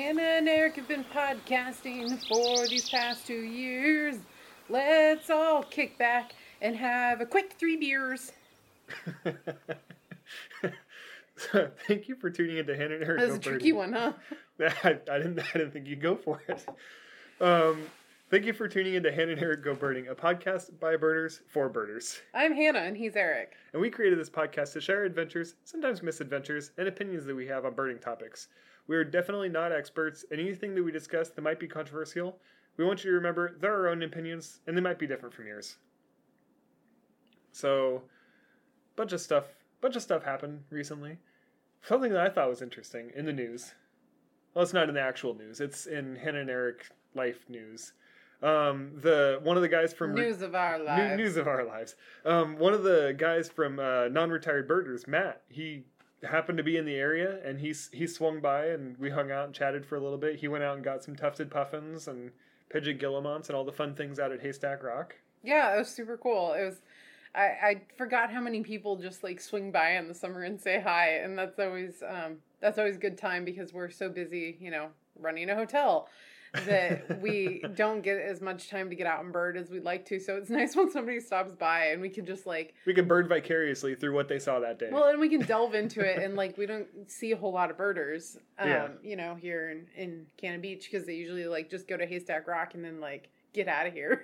Hannah and Eric have been podcasting for these past two years. Let's all kick back and have a quick three beers. Thank you for tuning into Hannah and Eric. That was a tricky one, huh? I, I didn't. I didn't think you'd go for it. Um, thank you for tuning into Hannah and Eric Go Birding, a podcast by birders for birders. I'm Hannah and he's Eric. And we created this podcast to share adventures, sometimes misadventures, and opinions that we have on birding topics. We are definitely not experts, and anything that we discuss that might be controversial, we want you to remember they're our own opinions, and they might be different from yours. So, bunch of stuff, bunch of stuff happened recently. Something that I thought was interesting in the news. Well, it's not in the actual news. It's in Hannah and Eric life news. Um, the one of the guys from News of our New- lives. news of our lives. Um, one of the guys from uh, non-retired birders, Matt, he happened to be in the area and he he swung by and we hung out and chatted for a little bit. He went out and got some tufted puffins and pigeon guillemots and all the fun things out at Haystack Rock. Yeah, it was super cool. It was. I, I forgot how many people just like swing by in the summer and say hi, and that's always um, that's always good time because we're so busy, you know, running a hotel that we don't get as much time to get out and bird as we'd like to. So it's nice when somebody stops by and we can just like We can bird vicariously through what they saw that day. well, and we can delve into it, and like we don't see a whole lot of birders, um, Yeah. you know, here in in Cannon Beach because they usually like just go to Haystack Rock and then like get out of here.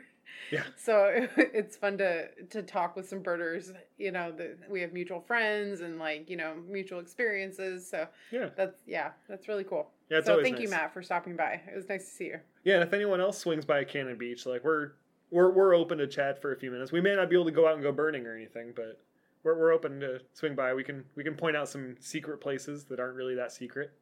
Yeah. So it's fun to to talk with some birders. You know, that we have mutual friends and like you know mutual experiences. So yeah, that's yeah, that's really cool. yeah. So thank you. Matt, for stopping by. It was nice to see you. Yeah, and if anyone else swings by Cannon Beach, like we're we're we're open to chat for a few minutes. We may not be able to go out and go burning or anything, but we're we're open to swing by. We can we can point out some secret places that aren't really that secret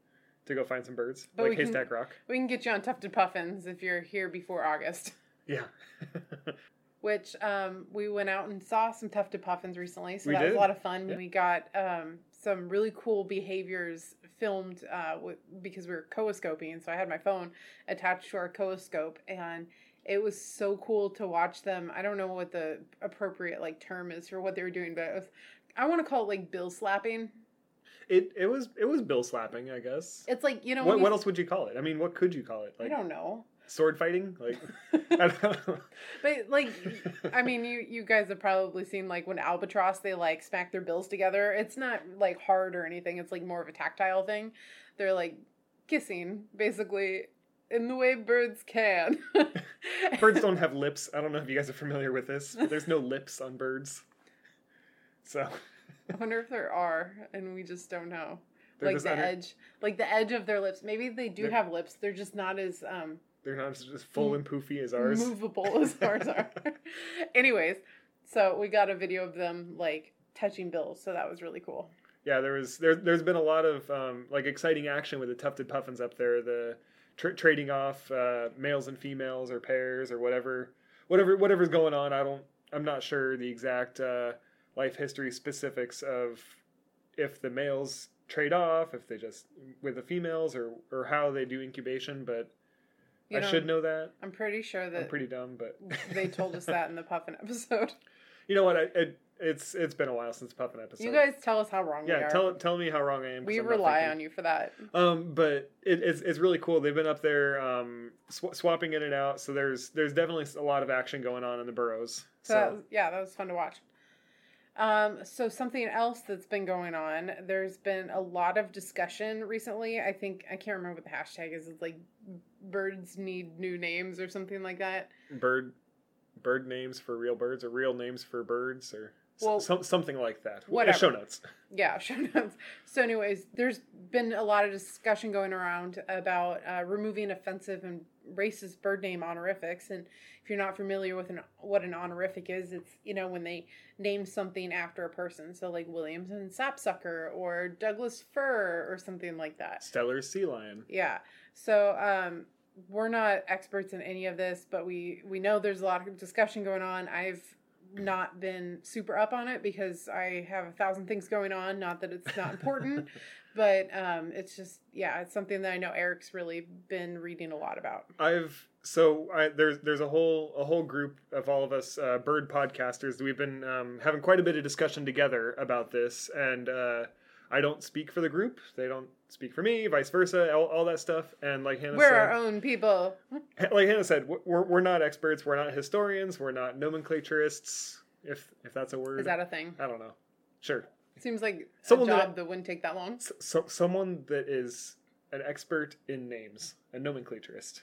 to go find some birds, But like we can- Haystack Rock. We can get you on tufted puffins if you're here before August. Yeah, which um, we went out and saw some tufted puffins recently, so We that was a lot of fun. Yeah. We got um, some really cool behaviors filmed uh, w- because we were coascoping, so I had my phone attached to our coascope, and it was so cool to watch them. I don't know what the appropriate like term is for what they were doing, but it was, I want to call it like bill slapping. it it was it was bill slapping, I guess. It's like you know What when what else would you call it? I mean, what could you call it? I don't know. Sword fighting? Like I don't know. But like, I mean, you you guys have probably seen like when albatross they like smack their bills together. It's not like hard or anything. It's like more of a tactile thing. They're like kissing basically in the way birds can. birds don't have lips. I don't know if you guys are familiar with this, but there's no lips on birds. So I wonder if there are, and we just don't know. they're like the under- edge, like the edge of their lips. Maybe they do They're- have lips. They're just not as um they're not just full and poofy as ours. movable as ours are. Anyways, so we got a video of them like touching bills, so that was really cool. yeah, there was there, there's been a lot of um, like exciting action with the tufted puffins up there. The tra- trading off uh, males and females or pairs or whatever, whatever whatever's going on. I don't. I'm not sure the exact uh, life history specifics of if the males trade off, if they just with the females, or or how they do incubation. But You I know, should know that. I'm pretty sure that I'm pretty dumb, but they told us that in the Puffin episode. you know what? I, it, it's it's been a while since Puffin episode. You guys tell us how wrong we yeah, tell tell me how wrong I am. we I'm rely on you for that. Um, but it, it's it's really cool. They've been up there um, sw- swapping in and out, so there's there's definitely a lot of action going on in the burrows. So, that was, yeah, that was fun to watch. Um, so something else that's been going on, there's been a lot of discussion recently. I think I can't remember what the hashtag is. It's like birds need new names or something like that. bird bird names for real birds or real names for birds or Well, some, something like that. whatever. Show notes. Yeah, show notes. So, anyways, there's been a lot of discussion going around about uh, removing offensive and racist bird name honorifics. And if you're not familiar with an, what an honorific is, it's you know when they name something after a person. So, like Williamson Sapsucker or Douglas Fir or something like that. Steller sea lion. Yeah. So um, we're not experts in any of this, but we we know there's a lot of discussion going on. I've not been super up on it because I have a thousand things going on. Not that it's not important, but um, it's just yeah, it's something that I know Eric's really been reading a lot about. I've so I, there's there's a whole a whole group of all of us uh, bird podcasters. We've been um, having quite a bit of discussion together about this, and uh, I don't speak for the group. They don't speak for me. Vice versa. All, all that stuff. And like Hannah We're said, our own people. like Hannah said, we're we're not experts. We're not historians. We're not nomenclaturists. If if that's a word, Is that a thing? I don't know. Sure. Seems like Someone a that- job that wouldn't take that long. So, so someone that is an expert in names, a nomenclaturist.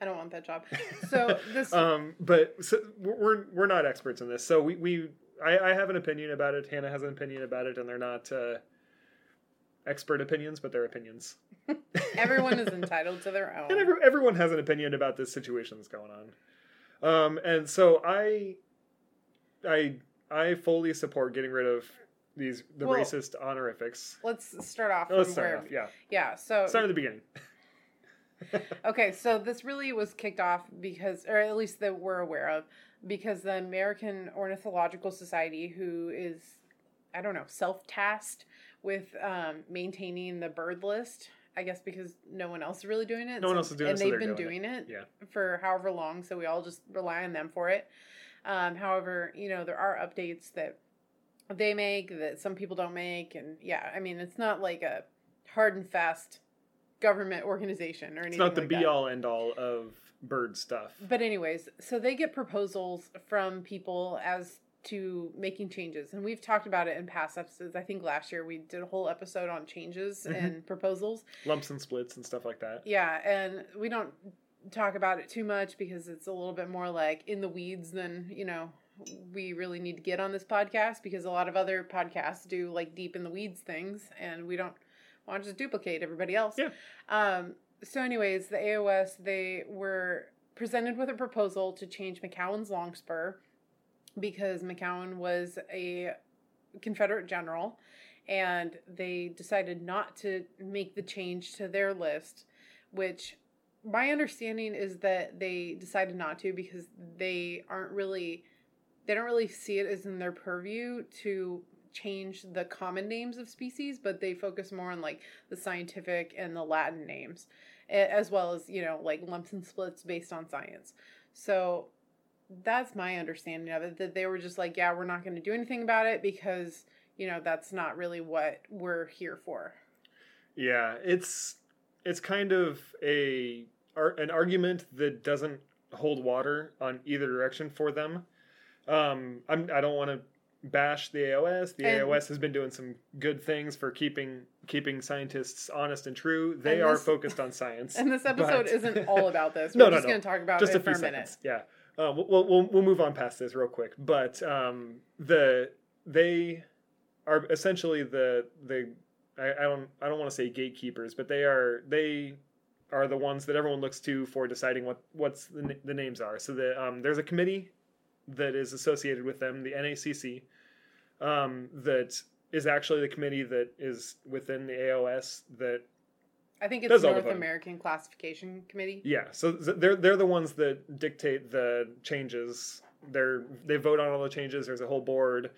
I don't want that job. So this Um, but so we're we're not experts in this, so we we I, I have an opinion about it. Hannah has an opinion about it, and they're not uh, expert opinions, but they're opinions. everyone is entitled to their own. and every, everyone has an opinion about this situation that's going on. Um, and so I, I, I fully support getting rid of these the Well- racist honorifics. Let's start off Let's from start where. off. Yeah, Yeah. So start at the beginning. Okay, so this really was kicked off because, or at least that we're aware of, because the American Ornithological Society, who is, I don't know, self tasked with um, maintaining the bird list, I guess because no one else is really doing it. No one else is doing it, And they've they're been doing doing it, Yeah. for however long, so we all just rely on them for it. Um, however, you know, there are updates that they make that some people don't make. And yeah, I mean, it's not like a hard and fast government organization or anything It's not the like be that. all end all of bird stuff. But anyways, so they get proposals from people as to making changes, and we've talked about it in past episodes. I think last year we did a whole episode on changes Mhm. and proposals. Lumps and splits and stuff like that. Yeah, and we don't talk about it too much because it's a little bit more like in the weeds than you know we really need to get on this podcast because a lot of other podcasts do like deep in the weeds things, and we don't want to just duplicate everybody else. Yeah. Um, so, anyways, the AOS they were presented with a proposal to change McCown's Longspur because McCown was a Confederate general, and they decided not to make the change to their list, which my understanding is that they decided not to because they aren't really they don't really see it as in their purview to change the common names of species but they focus more on like the scientific and the latin names as well as you know like lumps and splits based on science. So that's my understanding of it that they were just like yeah we're not going to do anything about it because you know that's not really what we're here for Yeah, it's it's kind of a an argument that doesn't hold water on either direction for them. Um, I'm I don't want to bash the AOS. The And- AOS has been doing some good things for keeping keeping scientists honest and true. They And are this- focused on science. and this episode but- isn't all about this No, we're no, just no. going to talk about just it a for few a minute seconds. Yeah, uh, we'll, we'll we'll move on past this real quick. But um, the they are essentially the the I, I don't I don't want to say gatekeepers, but they are they are the ones that everyone looks to for deciding what what's the, the names are. So the um, there's a committee that is associated with them, the NACC, um, that is actually the committee that is within the AOS that I think it's Does North. American Classification Committee. Yeah, so they're they're the ones that dictate the changes. They're they vote on all the changes. There's a whole board,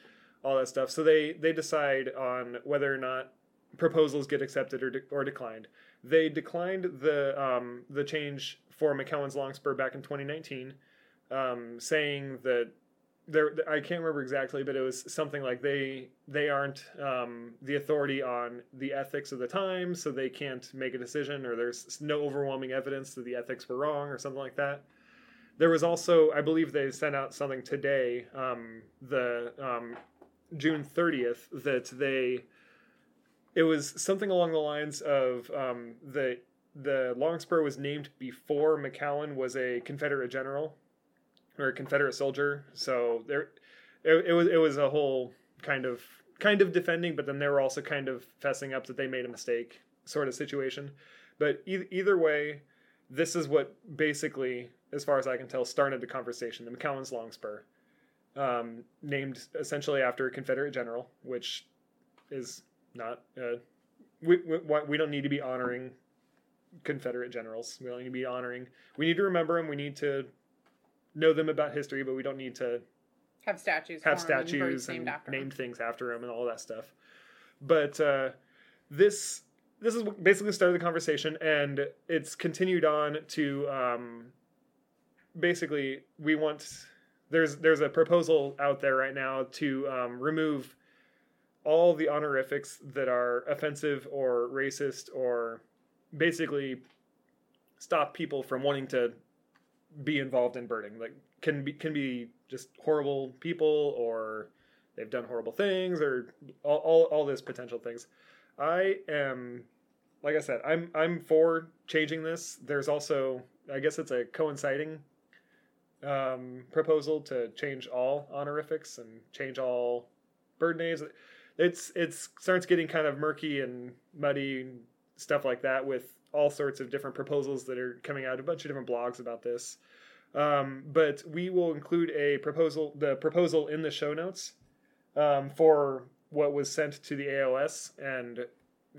all that stuff. So they they decide on whether or not proposals get accepted or de- or declined. They declined the um, the change for McCown's Longspur back in 2019, um, saying that there I can't remember exactly, but it was something like they they aren't um, the authority on the ethics of the time, so they can't make a decision, or there's no overwhelming evidence that the ethics were wrong, or something like that. There was also, I believe, they sent out something today, um, the um, June 30th, that they it was something along the lines of um, the the Longspur was named before McCown was a Confederate general or a Confederate soldier. So there, it, it was it was a whole kind of kind of defending, but then they were also kind of fessing up that they made a mistake, sort of situation. But either way, this is what basically, as far as I can tell, started the conversation. The McCown's Longspur, um, named essentially after a Confederate general, which is not. Uh, we, we we don't need to be honoring Confederate generals. We don't need to be honoring. We need to remember them. We need to know them about history, but we don't need to Have statues. have for 'em and birds statues named and after 'em. named things after them and all that stuff. But uh, this this is basically the start of the conversation, and it's continued on to um, basically we want there's there's a proposal out there right now to um, remove all the honorifics that are offensive or racist or basically stop people from wanting to be involved in birding. Like can be can be just horrible people or they've done horrible things or all, all, all this potential things. I am like I said, I'm I'm for changing this. There's also I guess it's a coinciding um, proposal to change all honorifics and change all bird names. It's it's starts getting kind of murky and muddy and stuff like that with all sorts of different proposals that are coming out. A bunch of different blogs about this. Um, but we will include a proposal, the proposal in the show notes um, for what was sent to the AOS, and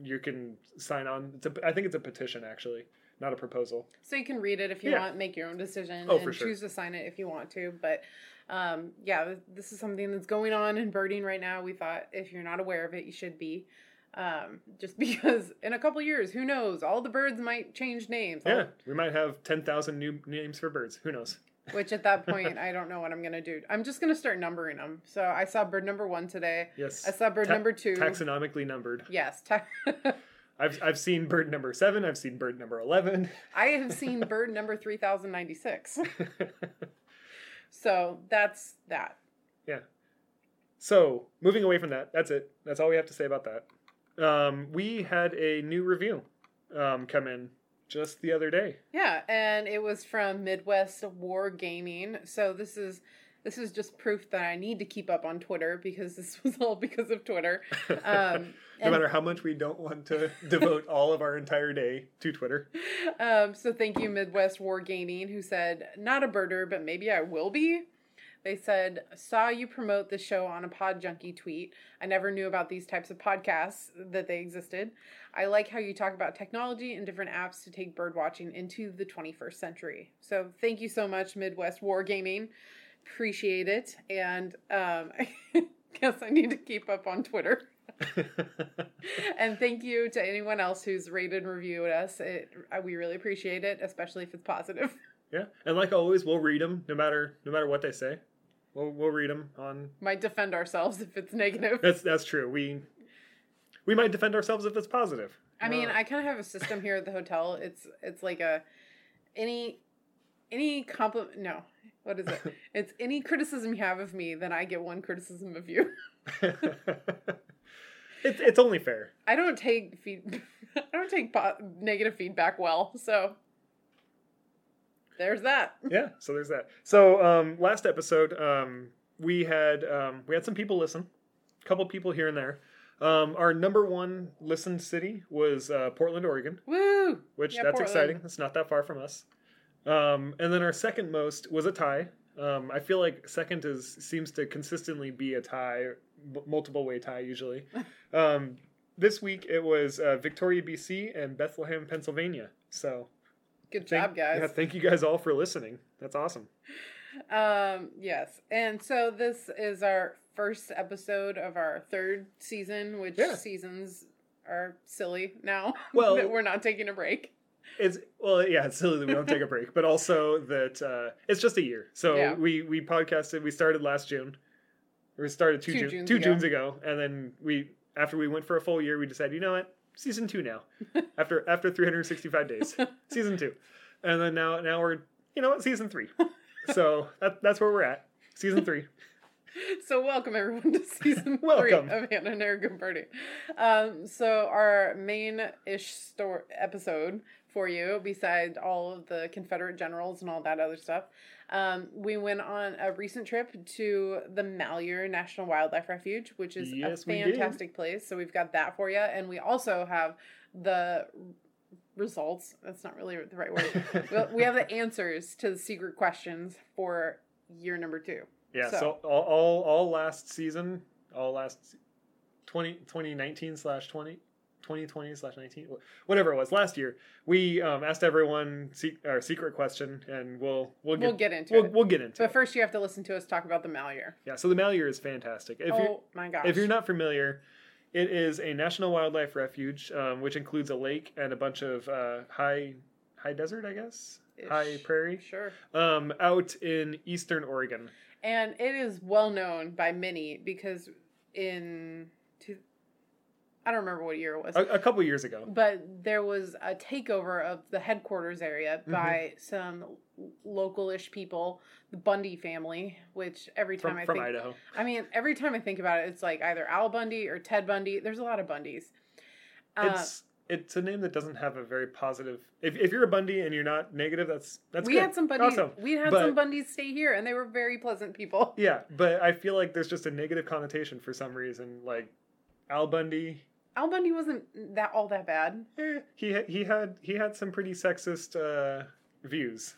you can sign on. It's a, I think it's a petition actually, not a proposal. So you can read it if you Yeah. want, make your own decision, Oh, and sure. choose to sign it if you want to. But um, yeah, this is something that's going on in birding right now. We thought if you're not aware of it, you should be. Um, just because in a couple years, who knows? All the birds might change names. Yeah, we might have ten thousand new names for birds. Who knows? Which at that point, I don't know what I'm gonna do. I'm just gonna start numbering them. So I saw bird number one today. Yes, I saw bird Ta- number two. taxonomically numbered. Yes. Ta- I've I've seen bird number seven. I've seen bird number eleven. I have seen bird number 3096. So that's that. Yeah. So moving away from that, that's it. That's all we have to say about that. Um, we had a new review um, come in just the other day. Yeah, and it was from Midwest War Gaming. So this is this is just proof that I need to keep up on Twitter because this was all because of Twitter. Um, no matter how much we don't want to devote all of our entire day to Twitter. um, so thank you, Midwest War Gaming, who said, "Not a birder, but maybe I will be." They said, "Saw you promote the show on a Pod Junkie tweet. I never knew about these types of podcasts that they existed. I like how you talk about technology and different apps to take bird watching into the 21st century. So thank you so much, Midwest War Gaming. Appreciate it, and um, I guess I need to keep up on Twitter." and thank you to anyone else who's rated and reviewed us. It uh, we really appreciate it, especially if it's positive. yeah, and like always, we'll read them no matter no matter what they say. We'll we'll read them on. Might defend ourselves if it's negative. That's that's true. We we might defend ourselves if it's positive. I mean, Uh, I kind of have a system here at the hotel. It's it's like a any any compliment. No, what is it? It's any criticism you have of me, then I get one criticism of you. it's it's only fair. I don't take feed. I don't take po- negative feedback well. So there's that. yeah so there's that. So um last episode um we had um we had some people listen a couple people here and there. Um our number one listened city was uh portland oregon. Woo! which Yeah, that's Portland. exciting. It's not that far from us. Um and then our second most was a tie. Um i feel like second is seems to consistently be a tie m- multiple way tie usually. Um this week it was uh, victoria bc and bethlehem pennsylvania. So Good thank, job, guys. yeah, thank you guys all for listening that's awesome Um, yes. And so this is our first episode of our third season, which Yeah. seasons are silly now Well- we're not taking a break. It's well, yeah, it's silly that we don't take a break, but also that uh, it's just a year. So Yeah. we we podcasted. We started last June. We started two, Two June, Junes two ago. Junes ago, and then we after we went for a full year, we decided, you know what, season two now. after after 365 days, season two, and then now now we're you know what season three. So that that's where we're at, season three. So welcome everyone to season three of Hannah and Erica Party. Um, so our main-ish story episode for you, besides all of the Confederate generals and all that other stuff, um, we went on a recent trip to the Malheur National Wildlife Refuge, which is Yes, a fantastic place. So we've got that for you, and we also have the results. That's not really the right word. We have the answers to the secret questions for year number two. Yeah. So, So- all, all all last season, all last 20, 2019 slash 20, 2020 slash 19, whatever it was last year, we um, asked everyone se- our secret question, and we'll we'll get we'll get into we'll, it. we'll get into it. But it. first, you have to listen to us talk about the Malheur. Yeah. So the Malheur is fantastic. If you're oh my gosh! if you're not familiar, it is a national wildlife refuge, um, which includes a lake and a bunch of uh, high high desert, I guess, high prairie, sure, um, out in eastern Oregon. and it is well known by many because in I don't remember what year it was. A, a couple years ago. But there was a takeover of the headquarters area Mhm. by some local-ish people, the Bundy family. Which every time From, I from think, Idaho. I mean, every time I think about it, it's like either Al Bundy or Ted Bundy. There's a lot of Bundys. Uh, It's it's a name that doesn't have a very positive. If, if you're a Bundy and you're not negative, that's that's we good. had some Bundys. Awesome. We had But- some Bundys stay here, and they were very pleasant people. Yeah, but I feel like there's just a negative connotation for some reason. Like Al Bundy, Al Bundy wasn't that all that bad. eh, he he had he had some pretty sexist uh, views.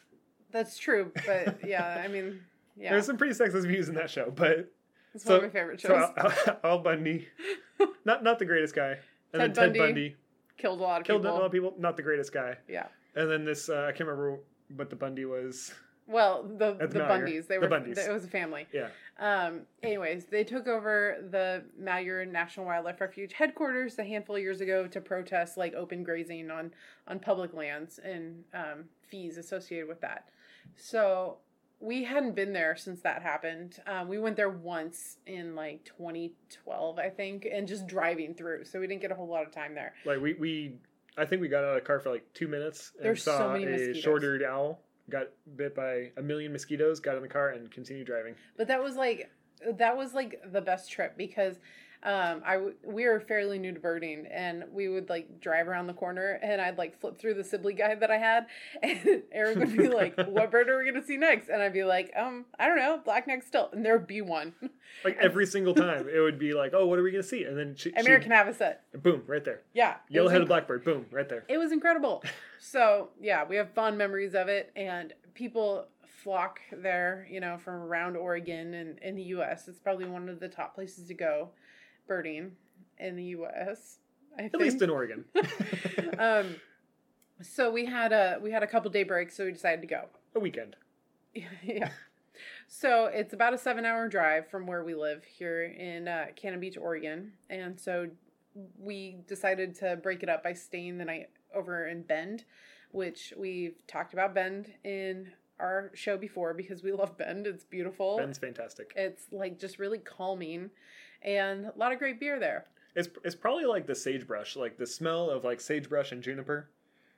That's true, but yeah, I mean, yeah, There's some pretty sexist views in that show, but it's so- one of my favorite shows. so Al, Al Bundy, not not the greatest guy, and Ted then Ted Bundy, Bundy Killed a lot of killed a people. lot of people. Not the greatest guy, Yeah. and then this uh, I can't remember what the Bundy was. Well, the That's the Malheur. Bundys, they The were Bundys. it was a family. Yeah, Um, anyways, they took over the Malheur National Wildlife Refuge headquarters a handful of years ago to protest like open grazing on on public lands and um, fees associated with that. So we hadn't been there since that happened. Um, we went there once in like 2012, I think, and just driving through. So we didn't get a whole lot of time there. like we we I think we got out of the car for like two minutes and There's so saw many a short-eared owl got bit by a million mosquitoes. Got in the car and continued driving. But that was like that was like the best trip because um I w- we were fairly new to birding and we would like drive around the corner and I'd like flip through the Sibley guide that I had and Eric would be like what bird are we going to see next and I'd be like um I don't know black blackneck stilt and there would be one Like every single time, it would be like, "Oh, what are we gonna see?" And then she, American Avocet boom, right there. yeah Yellow-headed inc- blackbird, boom, right there. it was incredible so yeah we have fond memories of it and people flock there you know from around Oregon and in the US it's probably one of the top places to go birding in the US I At think. least in Oregon. um, so we had a we had a couple day breaks, so we decided to go. a weekend. yeah. So it's about a seven hour drive from where we live here in uh, Cannon Beach, Oregon, and so we decided to break it up by staying the night over in Bend, which we've talked about Bend in our show before because we love Bend. It's beautiful. Bend's fantastic. It's like just really calming, and a lot of great beer there. It's it's probably like the sagebrush, like the smell of like sagebrush and juniper.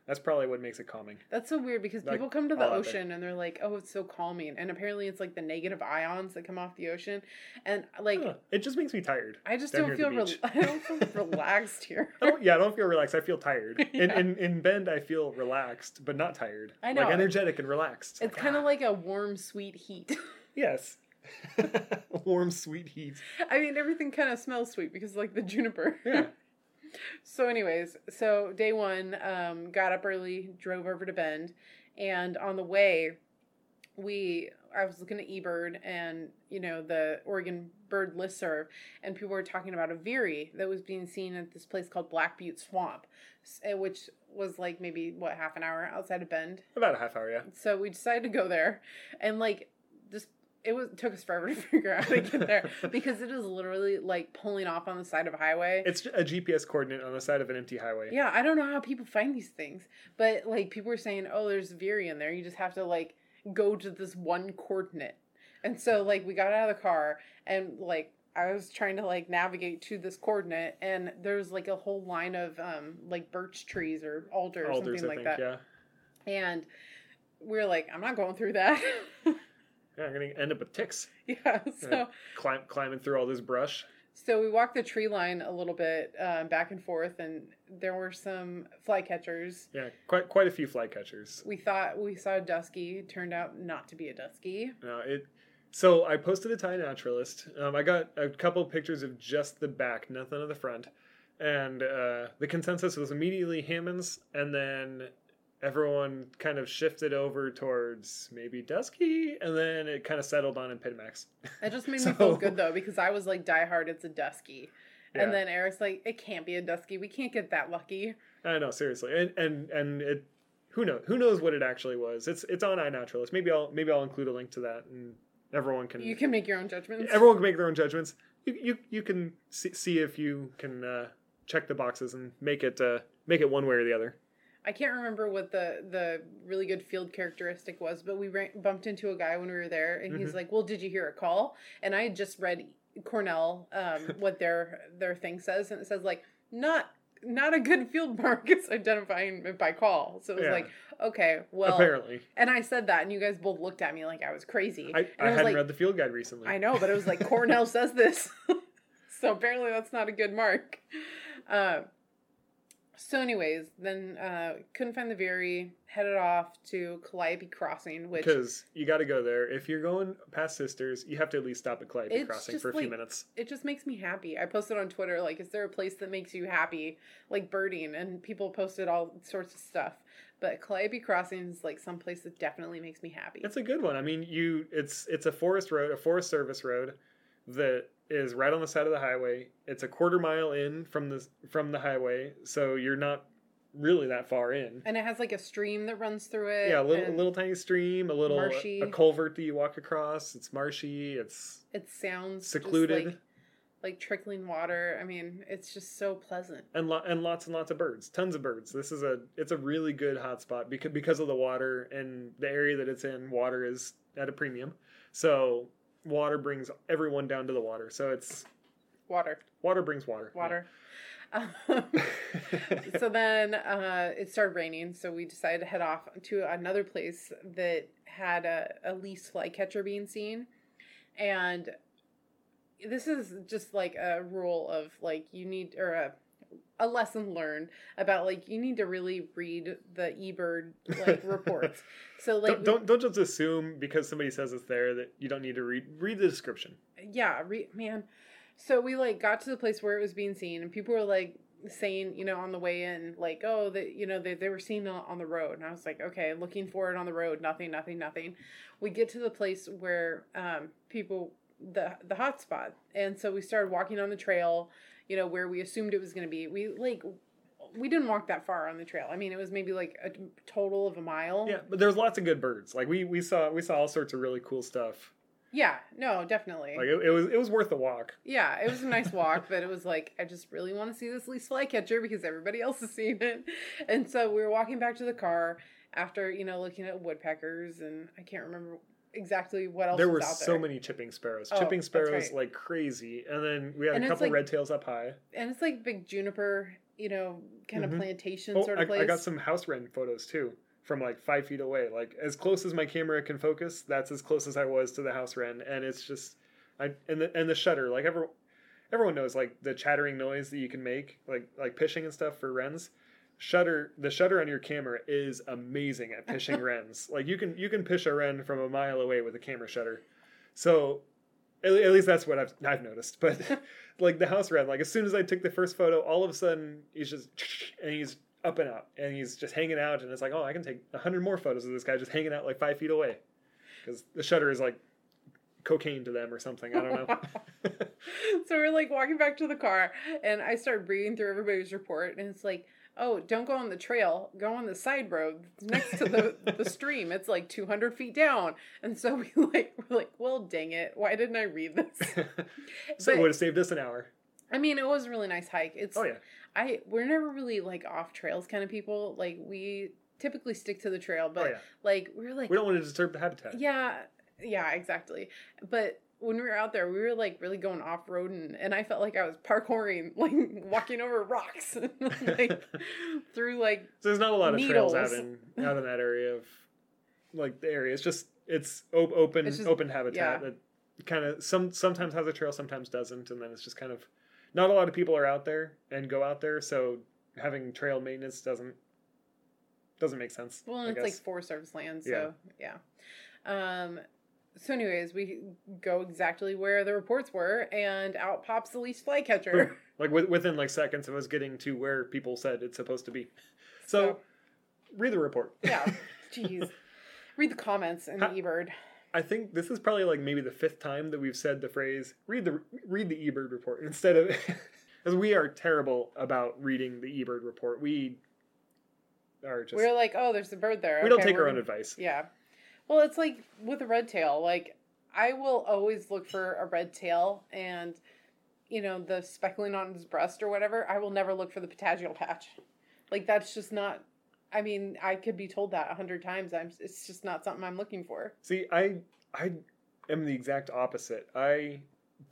That's probably what makes it calming. That's so weird because Like, people come to the all out there. ocean and they're like, "Oh, it's so calming," and apparently it's like the negative ions that come off the ocean, and like Huh. It just makes me tired. I just don't feel rel- I don't feel relaxed here. I yeah, I don't feel relaxed. I feel tired. In, Yeah. in in Bend, I feel relaxed, but not tired. I know. like energetic and relaxed. It's kind of ah, like a warm, sweet heat. yes, warm, sweet heat. I mean, everything kind of smells sweet because like the juniper. Yeah. so, anyways, so day one, um, got up early, drove over to Bend, and on the way, we I was looking at eBird and you know the Oregon Bird Listserv, and people were talking about a veery that was being seen at this place called Black Butte Swamp, eh, which was like maybe what half an hour outside of Bend. About a half hour, yeah. So we decided to go there, and like it was took us forever to figure out how to get there because it is literally like pulling off on the side of a highway. It's a GPS coordinate on the side of an empty highway. Yeah, I don't know how people find these things, but like people were saying, oh, there's Veery in there. You just have to like go to this one coordinate, and so like we got out of the car and like. I was trying to like navigate to this coordinate, and there's like a whole line of um like birch trees or alder or Alders, something I like think, that. yeah. And we are like, I'm not going through that. Yeah, I'm gonna end up with ticks. yeah. So. Climb, climbing through all this brush. so we walked the tree line a little bit um, back and forth, and there were some flycatchers. Yeah, quite quite a few flycatchers. We thought we saw a dusky. It turned out not to be a dusky. No, it. So I posted to iNaturalist. Um, I got a couple pictures of just the back, nothing of the front, and uh, the consensus was immediately Hammonds, and then everyone kind of shifted over towards maybe Dusky, and then it kind of settled on Empidonax. It just made So- me feel good though because I was like, "Die hard, it's a dusky," Yeah. and then Eric's like, "It can't be a dusky. We can't get that lucky." I know, seriously, and and and it. Who knows? Who knows what it actually was? It's it's on iNaturalist. Maybe I'll maybe I'll include a link to that, and everyone can You can make your own judgments. everyone can make their own judgments. You you, you can see, see if you can uh, check the boxes and make it uh, make it one way or the other. I can't remember what the the really good field characteristic was, but we ran, bumped into a guy when we were there, and he's Mhm. like, "Well, did you hear a call?" And I had just read Cornell um, what their their thing says, and it says like not not a good field mark is identifying it by call. So it was Yeah. like, okay, well, Apparently, and I said that, and you guys both looked at me like I was crazy. I, I I hadn't like, read the field guide recently. I know, but it was like Cornell says this, so apparently that's not a good mark. Uh, so, anyways, then uh, couldn't find the Veery, headed off to Calliope Crossing, which because you got to go there. If you're going past Sisters, you have to at least stop at Calliope Crossing for a few minutes. it just makes me happy. I posted on Twitter like, is there a place that makes you happy, like birding? And people posted all sorts of stuff. But Calliope Crossing is like some place that definitely makes me happy. It's a good one. I mean, you it's it's a forest road, a forest service road that is right on the side of the highway. It's a quarter mile in from the from the highway, so you're not really that far in. and it has like a stream that runs through it. Yeah, a little, a little tiny stream, a little Marshy. a culvert that you walk across. It's marshy. It's It sounds secluded. like, like trickling water. I mean, it's just so pleasant. and lo- and lots and lots of birds, tons of birds. This is a it's a really good hotspot because because of the water and the area that it's in. Water is at a premium, so water brings everyone down to the water. So it's Water, water brings water. water. Um, so then uh, it started raining, so we decided to head off to another place that had a, a least flycatcher being seen. And this is just like a rule of like you need or a a lesson learned about like you need to really read the eBird like reports. So like don't, don't don't just assume because somebody says it's there that you don't need to read read the description. yeah, re- man. So we like got to the place where it was being seen, and people were like saying, you know, on the way in, like, oh, that you know, they they were seen on on the road, and I was like, okay, looking for it on the road, nothing, nothing, nothing. We get to the place where um, people the the hot spot, and so we started walking on the trail, you know, where we assumed it was going to be. We like. We didn't walk that far on the trail. I mean, it was maybe like a total of a mile. Yeah, but there's lots of good birds. Like we we saw we saw all sorts of really cool stuff. Yeah, no, definitely. Like it, it was it was worth the walk. Yeah, it was a nice walk, but it was like I just really want to see this least flycatcher because everybody else has seen it. And so we were walking back to the car after, you know, looking at woodpeckers and I can't remember exactly what else There were so there. many chipping sparrows. Oh, chipping sparrows right. like crazy. And then we had And a couple like- red tails up high. And it's like big juniper, you know, kind Mhm. of plantation Oh, sort I, of place. I got some house wren photos too from like five feet away. Like as close as my camera can focus, that's as close as I was to the house wren. And it's just, I and the and the shutter. Like everyone, everyone knows like the chattering noise that you can make, like like pishing and stuff for wrens. Shutter the shutter on your camera is amazing at pishing wrens. Like you can you can pish a wren from a mile away with a camera shutter. So at, at least that's what I've I've noticed. But like the house wren, like as soon as I took the first photo, all of a sudden he's just and he's up and out and he's just hanging out and it's like oh I can take a hundred more photos of this guy just hanging out like five feet away because the shutter is like cocaine to them or something. I don't know. so we're like walking back to the car and I start reading through everybody's report and it's like, oh, don't go on the trail, go on the side road next to the, the stream. It's like 200 feet down. And so we like, we're like, well, dang it. Why didn't I read this? so it would have saved us an hour. I mean, it was a really nice hike. It's, Oh yeah. I, we're never really like off trails kind of people. Like we typically stick to the trail, but oh yeah. like we're like, We don't want to disturb the habitat. yeah, yeah, exactly. But when we were out there, we were like really going off road, and, and I felt like I was parkouring, like walking over rocks, like through like So there's not a lot of trails out in out in that area of like the area. It's just it's op- open It's just- open habitat yeah. that kind of some sometimes has a trail, sometimes doesn't, and then it's just kind of not a lot of people are out there and go out there, so having trail maintenance doesn't doesn't make sense. well, I and it's guess. like Forest Service land, so yeah. Um, so, anyways, we go exactly where the reports were, and out pops the least flycatcher. Like with, within like seconds of us getting to where people said it's supposed to be. So, read the report. yeah, jeez. Read the comments in the eBird. I think this is probably like maybe the fifth time that we've said the phrase "read the read the eBird report" instead of because we are terrible about reading the eBird report. We are just we're like, oh, there's a bird there. we don't take our own advice. Yeah. Well, it's like with a red tail. Like I will always look for a red tail and you know, the speckling on his breast or whatever. I will never look for the patagial patch. Like that's just not I mean, I could be told that a hundred times. I'm it's just not something I'm looking for. See, I I am the exact opposite. I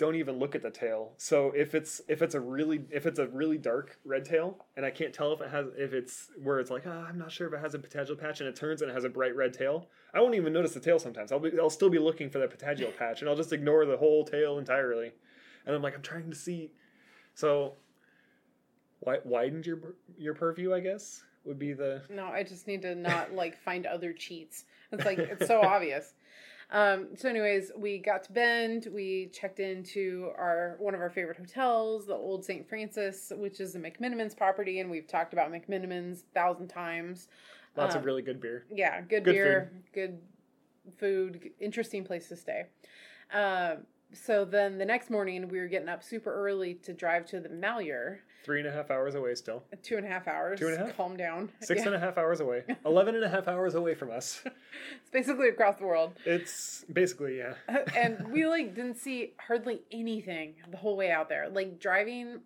don't even look at the tail. So if it's if it's a really if it's a really dark red tail and I can't tell if it has if it's where it's like oh, I'm not sure if it has a patagial patch and it turns and it has a bright red tail, I won't even notice the tail sometimes. I'll be I'll still be looking for that patagial patch and I'll just ignore the whole tail entirely. And I'm like I'm trying to see. So wi- widened your your purview, I guess, would be the No, I just need to not like find other cheats. It's like it's so obvious. Um, so, anyways, we got to Bend. We checked into our one of our favorite hotels, the Old St. Francis, which is the McMenamins property, and we've talked about McMenamins a thousand times. lots Um, of really good beer. Yeah, good, Good beer, good food, interesting place to stay. Um, so then the next morning we were getting up super early to drive to the Malheur, Three and a half hours away still. two and a half hours. Two and a half? Calm down. Six Yeah. and a half hours away. Eleven and a half hours away from us. It's basically across the world. It's basically, yeah. and we like didn't see hardly anything the whole way out there. Like driving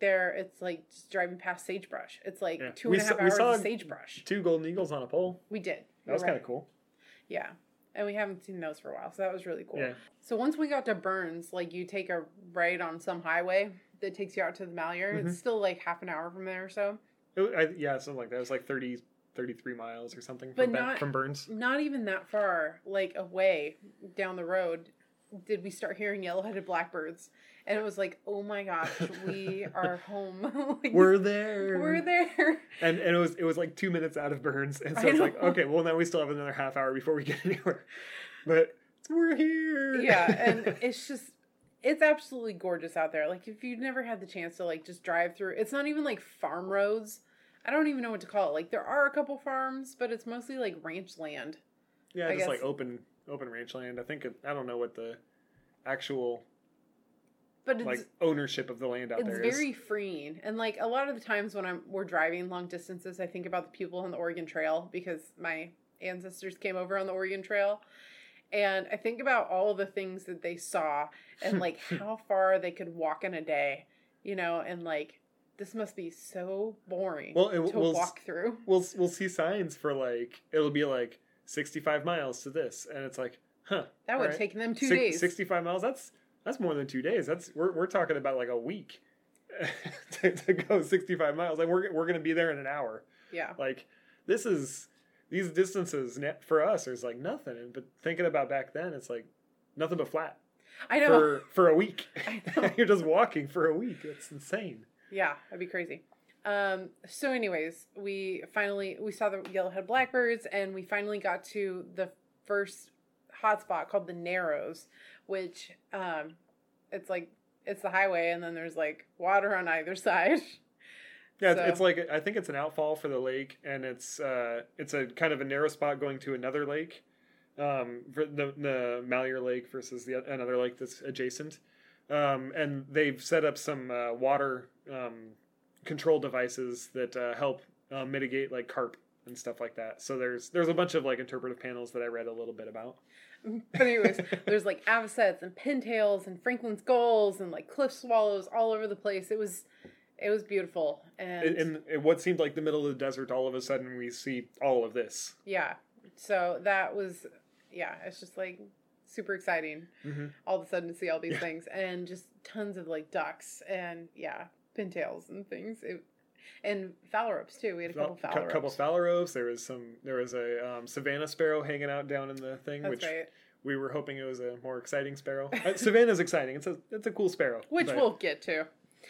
there, it's like just driving past sagebrush. It's like Yeah. two We and a saw- half we hours saw- of sagebrush. Two golden eagles on a pole. We did. That was You're kind right. of cool. Yeah. And we haven't seen those for a while, so that was really cool. Yeah. So once we got to Burns, like you take a right on some highway that takes you out to the Malheur. Mhm. It's still like half an hour from there or so. It, I, yeah, something like that. It was like 30, 33 miles or something But from, Ben- not- from Burns. Not even that far, like away down the road, did we start hearing yellow-headed blackbirds, and it was like, oh my gosh, we are home. Like, We're there. we're there. And and it was it was like two minutes out of Burns, and so I it's like okay, well now we still have another half hour before we get anywhere, but we're here. yeah, and it's just it's absolutely gorgeous out there. Like if you've never had the chance to like just drive through, it's not even like farm roads. I don't even know what to call it. Like there are a couple farms, but it's mostly like ranch land. yeah, I just like open open ranch land. I think it, I don't know what the actual But it's like ownership of the land out there is. it's very freeing. And like a lot of the times when I'm we're driving long distances, I think about the people on the Oregon Trail because my ancestors came over on the Oregon Trail. And I think about all the things that they saw and like how far they could walk in a day, you know, and like this must be so boring Well, it- to we'll walk through. we'll we'll see signs for like it'll be like 65 miles to this and it's like huh That would alright. take them two Six- days. 65 miles that's that's more than two days that's we're, we're talking about like a week to, to go 65 miles like we're, we're gonna be there in an hour Yeah. like this is these distances for us is like nothing but thinking about back then it's like nothing but flat I know. for for a week you're just walking for a week it's insane Yeah, that'd be crazy. Um, so anyways, we finally we saw the yellowhead blackbirds and we finally got to the first hotspot called the Narrows, which um it's like it's the highway and then there's like water on either side. Yeah, it's, So- it's like I think it's an outfall for the lake, and it's uh, it's a kind of a narrow spot going to another lake, um, for the the Malheur Lake versus the another lake that's adjacent, um, and they've set up some uh, water um, control devices that uh, help uh, mitigate like carp and stuff like that. So there's there's a bunch of like interpretive panels that I read a little bit about. But anyways, there's like avocets and pintails and Franklin's gulls and like cliff swallows all over the place. It was it was beautiful and In, in, what seemed like the middle of the desert, all of a sudden we see all of this. yeah. So that was yeah, it's just like super exciting. hmm all of a sudden to see all these Yeah. things and just tons of like ducks and yeah pintails and things it, and phalaropes too we had a couple Cou- phalaropes couple phalaropes. There was some. There was a um, savannah sparrow hanging out down in the thing, that's which right we were hoping it was a more exciting sparrow. Uh, savannah's exciting. It's a it's a cool sparrow. which we'll get to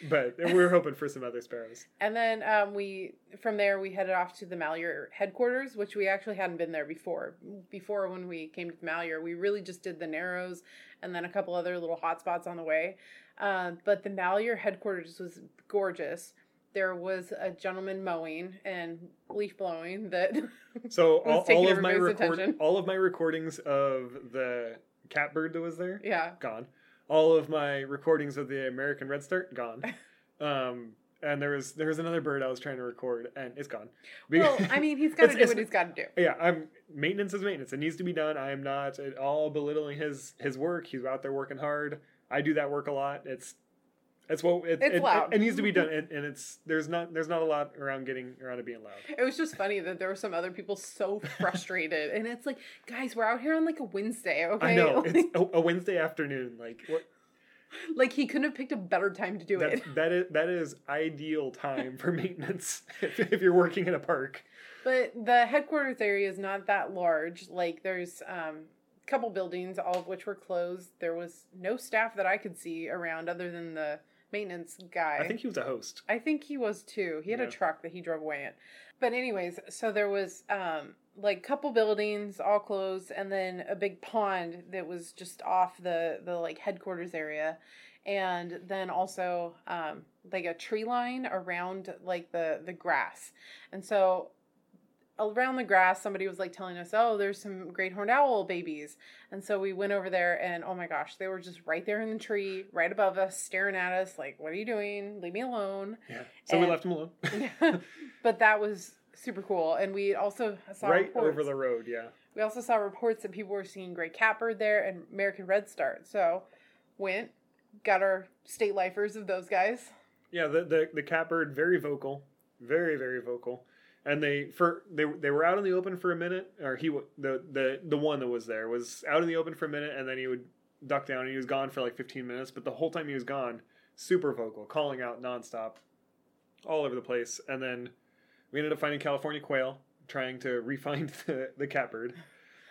But we were hoping for some other sparrows. and then um, we from there we headed off to the malheur headquarters which we actually hadn't been there before before when we came to the malheur we really just did the narrows and then a couple other little hotspots on the way um, but the malheur headquarters was gorgeous there was a gentleman mowing and leaf blowing that So was all, all of my record, attention. all of my recordings of the catbird that was there yeah gone. All of my recordings of the American redstart gone. Um, and there was there was another bird I was trying to record and it's gone. Well, I mean, he's got to do what he's got to do. yeah i'm maintenance is maintenance it needs to be done i am not at all belittling his his work he's out there working hard i do that work a lot it's it's what it, It's it, loud. It, it needs to be done and, and it's there's not there's not a lot around getting around to being loud It was just funny that there were some other people so frustrated, and it's like, guys, we're out here on like a Wednesday, okay? i know Like, it's a, a wednesday afternoon like what like he couldn't have picked a better time to do That's, it. that is that is ideal time for maintenance if, if you're working in a park. But the headquarters area is not that large. Like there's um a couple buildings, all of which were closed. There was no staff that I could see around other than the maintenance guy. I think he was a host. I think he was too. He had Yeah. a truck that he drove away in. But anyways, so there was um like couple buildings all closed and then a big pond that was just off the the like headquarters area and then also um like a tree line around like the the grass. And so around the grass somebody was like telling us, "Oh, there's some great horned owl babies." And so we went over there and oh my gosh, they were just right there in the tree, right above us, staring at us like, "What are you doing? Leave me alone." Yeah. So we left them alone. but that was super cool. And we also saw right reports. over the road, yeah. We also saw reports that people were seeing gray catbird there and American redstart. So went, got our state lifers of those guys. Yeah, the the, the catbird very vocal, very very vocal, and they for they they were out in the open for a minute, or he the the the one that was there was out in the open for a minute, and then he would duck down, and he was gone for like fifteen minutes, but the whole time he was gone, super vocal, calling out nonstop, all over the place, and then we ended up finding California quail, trying to re-find the the catbird,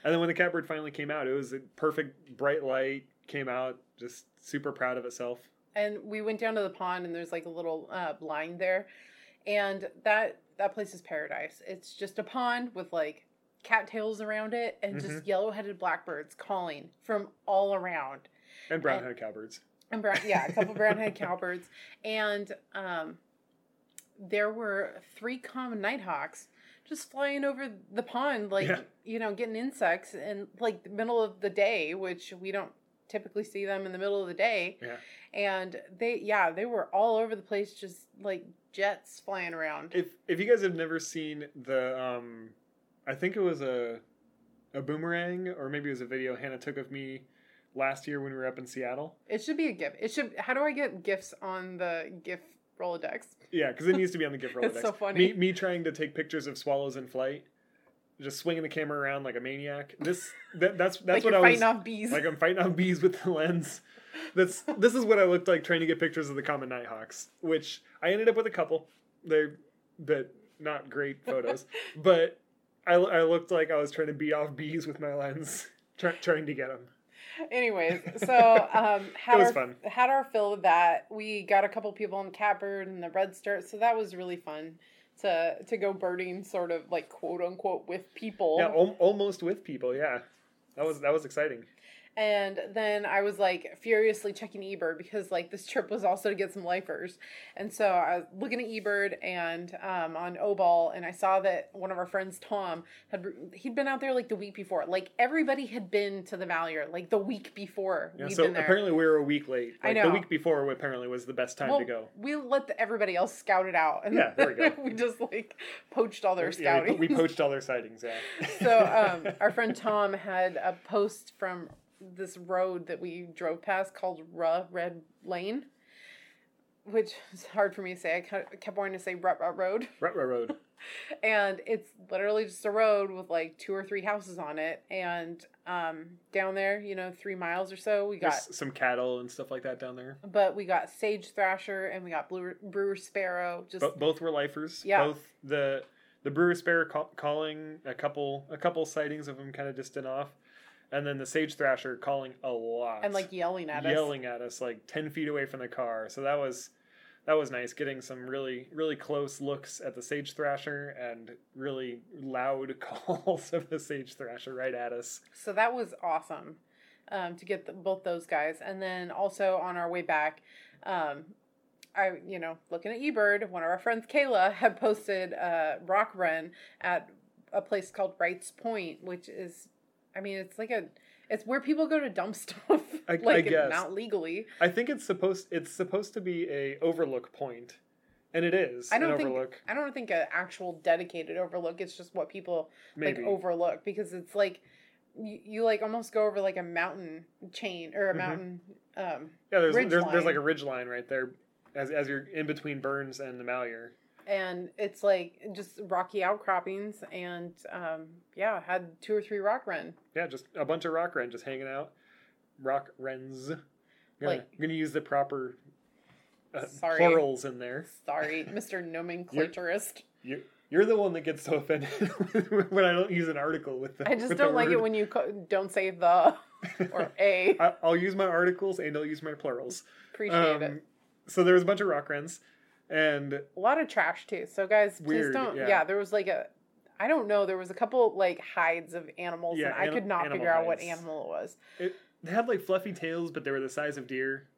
and then when the catbird finally came out, it was a perfect bright light, came out, just super proud of itself. And we went down to the pond and there's like a little uh, blind there. And that that place is paradise. It's just a pond with like cattails around it and just yellow-headed blackbirds calling from all around. And brown-headed cowbirds. and brown yeah a couple brown-headed cowbirds and um there were three common nighthawks just flying over the pond like Yeah. you know getting insects in like the middle of the day which we don't typically see them in the middle of the day Yeah. and they yeah they were all over the place just like jets flying around. If if you guys have never seen the um i think it was a a boomerang or maybe it was a video hannah took of me last year when we were up in seattle. It should be a gift it should how do i get gifts on the gift rolodex? Yeah because it needs to be on the gift rolodex It's so funny. me, me trying to take pictures of swallows in flight just swinging the camera around like a maniac. This that, that's that's like what i was fighting off bees. Like i'm fighting off bees with the lens. That's this is what i looked like trying to get pictures of the common nighthawks which i ended up with a couple. They're but not great photos. But I, I looked like i was trying to beat off bees with my lens try, trying to get them Anyways, so um, had It was our fun. had our fill of that. We got a couple people on the catbird and the red start, so that was really fun to to go birding, sort of like quote unquote with people. yeah al- almost with people yeah that was that was exciting And then I was like furiously checking eBird because like this trip was also to get some lifers. And so I was looking at eBird and um, on OBOL and I saw that one of our friends, Tom, had he'd been out there like the week before. Like everybody had been to the Malheur like the week before yeah so been there. apparently we were a week late I like the week before apparently was the best time well, to go we let the, everybody else scout it out. And Yeah, there we go. we just like poached all their yeah, scouting. we, we poached all their sightings yeah so um, our friend Tom had a post from this road that we drove past called Ruh Red Lane, which is hard for me to say. I kept wanting to say Rut Rut Road, Rutro road and it's literally just a road with like two or three houses on it. And um, down there, you know, three miles or so, we got. There's some cattle and stuff like that down there But we got sage thrasher and we got blue brewer sparrow. Just Bo- both were lifers. Yeah. Both the the brewer sparrow call- calling a couple a couple sightings of them kind of distant off, and then the sage thrasher calling a lot and like yelling at us. yelling at us like ten feet away from the car. So that was that was nice getting some really really close looks at the sage thrasher and really loud calls of the sage thrasher right at us. So that was awesome um, to get the, both those guys. And then also on our way back, um, I, you know, looking at eBird, one of our friends, Kayla, had posted a rock wren at a place called Wrights Point, which is, I mean, it's like a, it's where people go to dump stuff, I- I like guess. not legally. I think it's supposed it's supposed to be a overlook point, and it is I don't an think overlook. I don't think an actual dedicated overlook. It's just what people Maybe like overlook because it's like you, you like almost go over like a mountain chain or a Mhm. mountain um Yeah, there's there's, there's like a ridge line right there, as as you're in between Burns and the Malheur. And it's like just rocky outcroppings and um yeah had two or three rock wren Yeah, just a bunch of rock wren just hanging out. Rock wrens. Gonna, Like- gonna use the proper uh, Sorry. plurals in there. Sorry, Mr. Nomenclaturist. You, you're the one that gets so offended when I don't use an article with the. I just don't like it when you co- don't say the or a. I, I'll use my articles and I'll use my plurals. Appreciate it. Um, so there was a bunch of rock wrens, and A lot of trash too. So guys, please don't. yeah. Yeah. there was like a. I don't know. There was a couple like hides of animals, Yeah, and I could not figure out what animal it was. it, they had like fluffy tails, but they were the size of deer.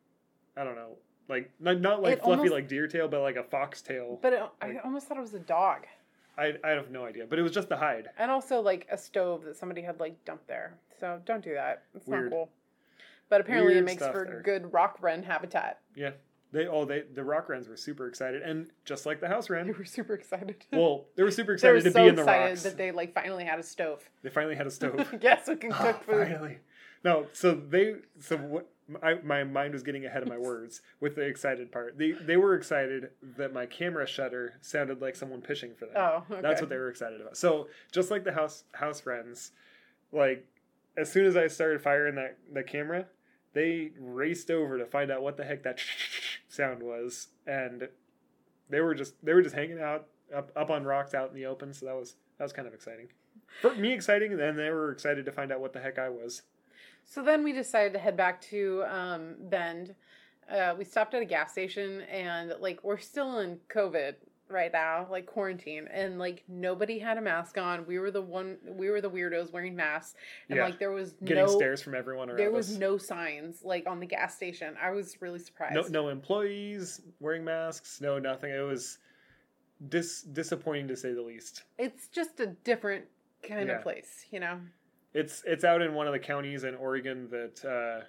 I don't know, like not, not like It fluffy almost- like deer tail, but like a fox tail. But it, I almost thought it was a dog, I I have no idea, but it was just the hide. and also like a stove that somebody had like dumped there. So don't do that. It's Weird. not cool. But apparently, Weird it makes for there. good rock wren habitat. Yeah, they oh they the rock wrens were super excited, and just like the house They were super excited. Well, they were super excited to so be in the excited rocks. that they like finally had a stove. They finally had a stove. yes, we can ah, cook food. Finally. No, so they so what I, my mind was getting ahead of my words with the excited part. They they were excited that my camera shutter sounded like someone pitching for them. Oh, okay. That's what they were excited about. So just like the house house friends, like as soon as I started firing that the camera, they raced over to find out what the heck that sound was, and they were just they were just hanging out up up on rocks out in the open. So that was that was kind of exciting for me. Exciting, and then they were excited to find out what the heck I was. So then we decided to head back to um, Bend. Uh, we stopped at a gas station and like we're still in COVID right now, like quarantine, and like nobody had a mask on. We were the one, we were the weirdos wearing masks, and Yeah. like there was Getting no, stares from everyone around there was us. no signs like on the gas station. I was really surprised. no no employees wearing masks. No nothing. It was dis disappointing to say the least. It's just a different kind Yeah. of place, you know, It's it's out in one of the counties in Oregon that uh,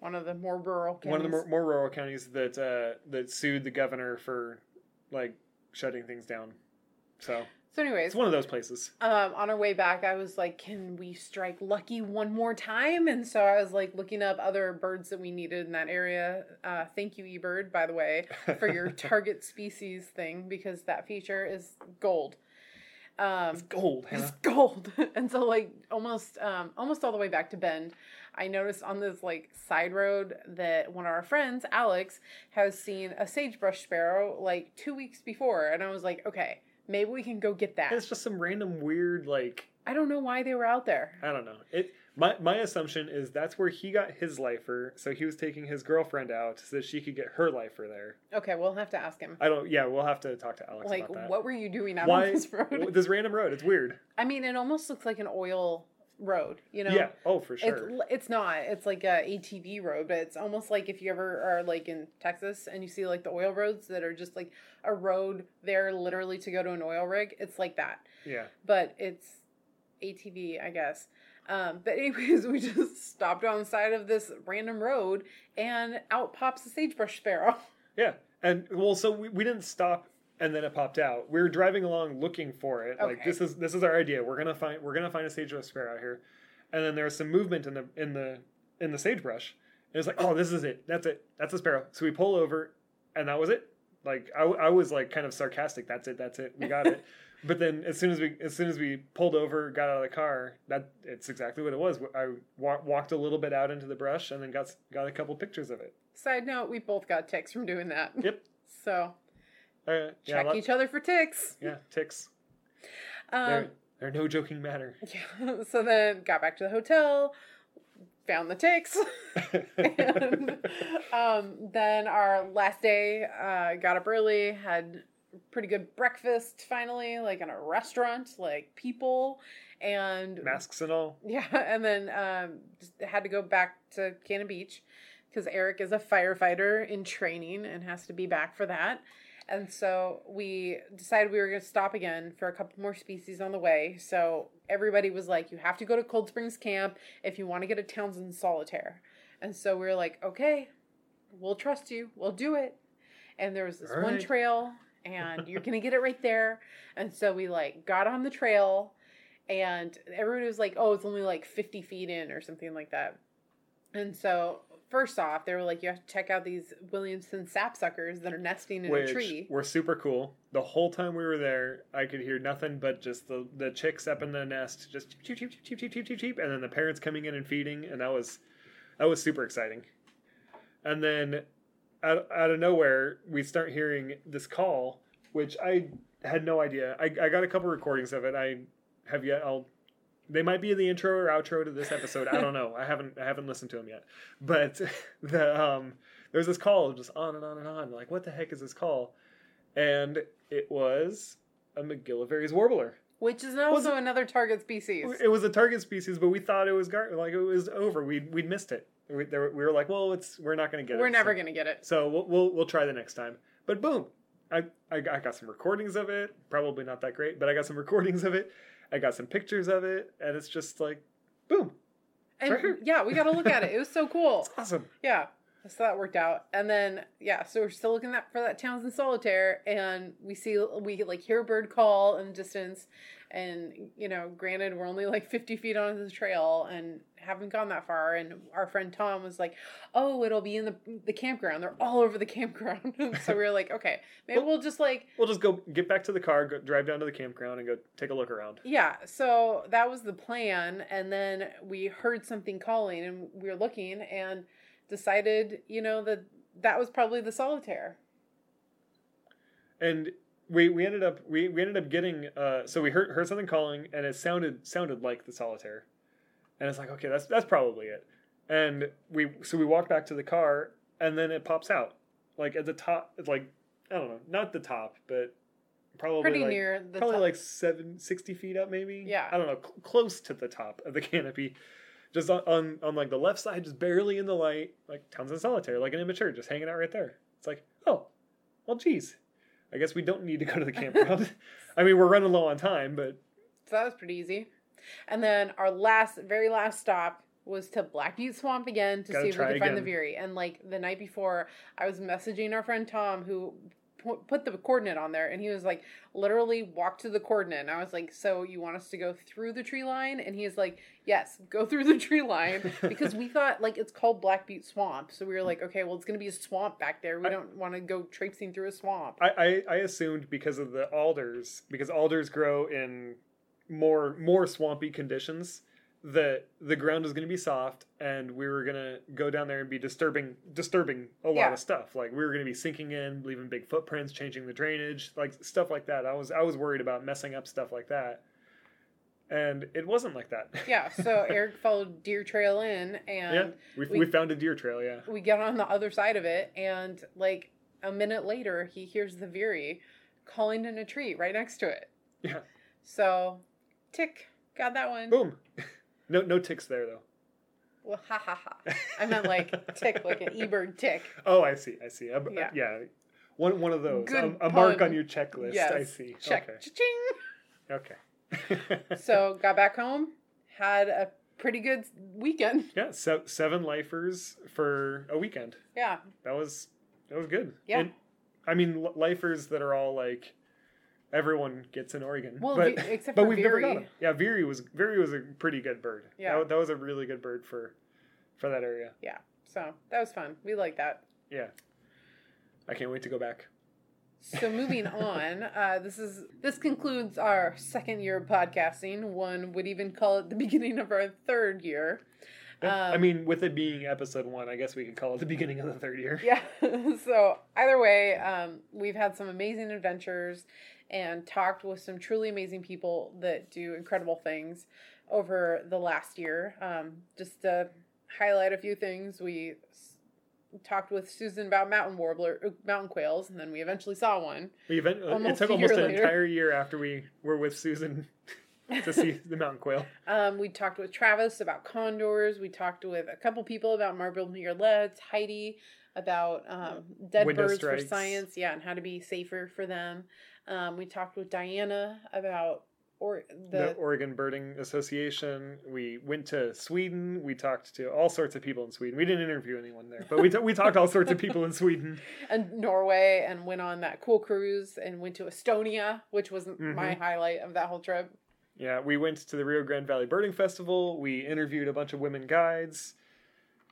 one of the more rural. Counties. one of the more, more rural counties that uh, that sued the governor for like shutting things down. So So, anyways, it's one of those places. um, on our way back, I was like, "Can we strike lucky one more time?" And so I was like looking up other birds that we needed in that area. Uh, thank you, eBird, by the way, for your target species thing because that feature is gold. Um, It's gold, it's gold, and so like almost um, almost all the way back to Bend, I noticed on this like side road that one of our friends, Alex, has seen a sagebrush sparrow like two weeks before, and I was like, okay, maybe we can go get that. It's just some random weird like I don't know why they were out there. I don't know. It my my assumption is that's where he got his lifer, so he was taking his girlfriend out so that she could get her lifer there. Okay, we'll have to ask him. I don't. Yeah, we'll have to talk to Alex Like, about that. what were you doing out Why on this road? this random road? It's weird. I mean, it almost looks like an oil road. You know? Yeah. Oh, for sure. It's, it's not. It's like a ATV road, but it's almost like if you ever are like in Texas and you see like the oil roads that are just like a road there literally to go to an oil rig. It's like that, yeah. but it's ATV, I guess. Um, but anyways, we just stopped on the side of this random road, and out pops a sagebrush sparrow. Yeah. And well, so we, we didn't stop and then it popped out. We were driving along looking for it. Like this is this is our idea. We're gonna find we're gonna find a sagebrush sparrow out here. And then there was some movement in the in the in the sagebrush. And it's like, oh, this is it. That's it. That's a sparrow. So we pull over, and that was it. Like I, I was like kind of sarcastic. That's it. That's it. We got it. But then as soon as we as soon as we pulled over, got out of the car, that it's exactly what it was. I wa- walked a little bit out into the brush and then got got a couple pictures of it. Side note: We both got ticks from doing that. Yep. So Uh, yeah, check each other for ticks. yeah, ticks. Um, They're they're no joking matter. Yeah. So then got back to the hotel, found the ticks. and um, then our last day, uh, got up early, had pretty good breakfast finally, like in a restaurant, like people, and Masks and all. yeah, and then um, had to go back to Cannon Beach because Erik is a firefighter in training and has to be back for that. And so we decided we were going to stop again for a couple more species on the way. So everybody was like, you have to go to Cold Springs Camp if you want to get a Townsend solitaire. And so we were like, okay, we'll trust you. We'll do it. And there was this All one trail, and you're going to get it right there. And so we like got on the trail and everybody was like, "Oh, it's only like 50 feet in or something like that." And so, first off, they were like, "You have to check out these Williamson sapsuckers that are nesting in Which a tree." were super cool. The whole time we were there, I could hear nothing but just the, the chicks up in the nest, just cheep cheep cheep cheep cheep cheep cheep cheep, and then the parents coming in and feeding, and that was that was super exciting. and then out, out of nowhere we start hearing this call, which I had no idea. I, I got a couple recordings of it. I have yet. I'll. They might be in the intro or outro to this episode. I don't know. I haven't I haven't listened to them yet. But the um, there's this call just on and on and on. Like what the heck is this call? And it was a MacGillivray's warbler. Which is also another target species. It was a target species, but we thought it was gar- like it was over. We we'd missed it. We, there, we were like, well, it's we're not going to get it. We're never so, going to get it. So we'll, we'll we'll try the next time. But boom, I, I I got some recordings of it. Probably not that great, but I got some recordings of it. I got some pictures of it, and it's just like, boom, And right yeah, we got to look at it. It was so cool. it's awesome. Yeah. So that worked out. And then yeah, so we're still looking that for that Townsend solitaire and we see we like hear a bird call in the distance and you know, granted we're only like 50 feet onto the trail and haven't gone that far and our friend Tom was like, "Oh, it'll be in the the campground. They're all over the campground." so we were like, "Okay, maybe we'll just like We'll just go get back to the car, go, drive down to the campground, and go take a look around. Yeah, so that was the plan. And then we heard something calling and we were looking and decided, you know, that that was probably the solitaire. and we we ended up we, we ended up getting uh so we heard heard something calling and it sounded sounded like the solitaire. And it's like okay that's that's probably it. And we so we walk back to the car and then it pops out. Like at the top it's like i don't know not the top but probably Pretty like, near the probably top. like seven, 60 feet up maybe. Yeah. i don't know cl- close to the top of the canopy. Just on, on on like the left side just barely in the light like townsend solitaire like an immature just hanging out right there. It's like oh well geez i guess we don't need to go to the campground i mean we're running low on time but So that was pretty easy. And then our last, very last stop was to Black Butte Swamp again to Gotta see if we try could find the again. Veery. And like the night before, I was messaging our friend Tom who pu- put the coordinate on there and he was like literally walk to the coordinate. And i was like so you want us to go through the tree line? And he's like yes go through the tree line. Because we thought like it's called black butte swamp. So we were like okay well it's gonna be a swamp back there. We I- don't want to go traipsing through a swamp. I, I i assumed because of the alders because alders grow in more more swampy conditions that the ground was going to be soft and we were going to go down there and be disturbing disturbing a lot Yeah. of stuff. Like we were going to be sinking in leaving big footprints changing the drainage like stuff like that. I was i was worried about messing up stuff like that. And it wasn't like that. Yeah so erik followed deer trail in and yeah we, we- we found a deer trail yeah. we get on the other side of it and like a minute later he hears the veery calling in a tree right next to it. Yeah. So tick got that one. Boom no no ticks there though well ha ha ha i meant like tick like an e-bird tick Oh, I see. I see. A- Yeah. yeah. One one of those. Good a, mark on your checklist. yes I see. check Okay. Okay. so got back home had a pretty good weekend yeah, se- seven lifers for a weekend. yeah That was that was good. Yeah. And, I mean, lifers that are all like everyone gets an Oregon. well but Ve- except but for we've never got them. Yeah, Veery was Veery was a pretty good bird. Yeah. That, that was a really good bird for for that area. yeah so that was fun we like that Yeah. I can't wait to go back. So moving on, uh, this is this concludes our second year of podcasting. One would even call it the beginning of our third year. Yeah. I Um, mean, with it being episode one, I guess we could call it the beginning of the third year. Yeah. so either way, um, we've had some amazing adventures and talked with some truly amazing people that do incredible things over the last year. Um, just to highlight a few things, we talked with Susan about mountain warbler, uh, mountain quails, and then we eventually saw one. We event- it Almost took almost an later. entire year after we were with Susan to see the mountain quail. Um, we talked with Travis about condors. We talked with a couple people about marbled murrelets. Heidi about um, dead Window birds strikes. for science. Yeah, and how to be safer for them. Um, we talked with Diana about or The, the, Oregon Birding Association. We went to Sweden. We talked to all sorts of people in Sweden. We didn't interview anyone there, but we, t- we talked all sorts of people in Sweden. and Norway and went on that cool cruise and went to Estonia, which was Mm-hmm. my highlight of that whole trip. Yeah, we went to the Rio Grande Valley Birding Festival. We interviewed a bunch of women guides.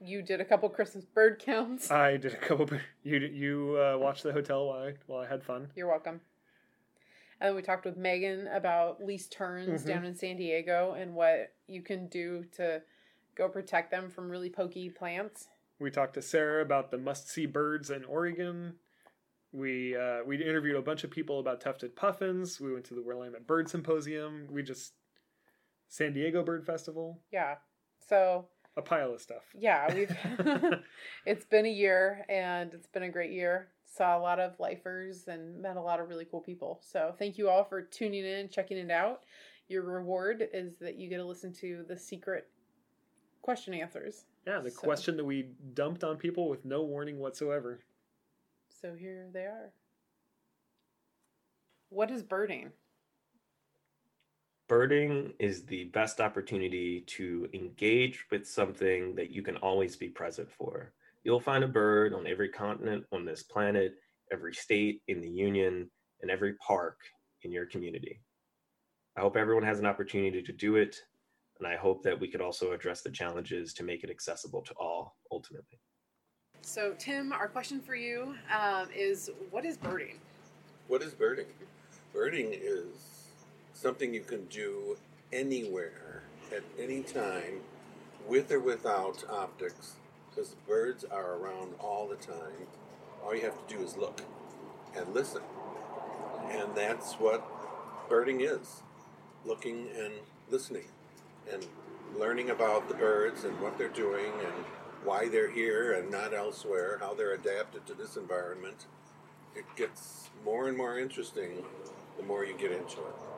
You did a couple Christmas bird counts. I did a couple. You you uh, watched the hotel while I, while I had fun. You're welcome. And we talked with Megan about least terns Mhm. down in San Diego and what you can do to go protect them from really pokey plants. We talked to Sarah about the must see birds in Oregon. We uh, we interviewed a bunch of people about tufted puffins. We went to the Willamette Bird Symposium. We just San Diego Bird Festival. Yeah. So a pile of stuff. Yeah, we've it's been a year and it's been a great year. Saw a lot of lifers and met a lot of really cool people. So thank you all for tuning in, checking it out. Your reward is that you get to listen to the secret question answers. Yeah, the so. question that we dumped on people with no warning whatsoever. So here they are. What is birding? Birding is the best opportunity to engage with something that you can always be present for. You'll find a bird on every continent on this planet, every state in the union, and every park in your community. I hope everyone has an opportunity to do it, and I hope that we could also address the challenges to make it accessible to all ultimately. So, Tim, our question for you um, is what is birding? What is birding? Birding is something you can do anywhere at any time with or without optics because the birds are around all the time. All you have to do is look and listen. And that's what birding is looking and listening and learning about the birds and what they're doing and why they're here and not elsewhere, how they're adapted to this environment. It gets more and more interesting the more you get into it.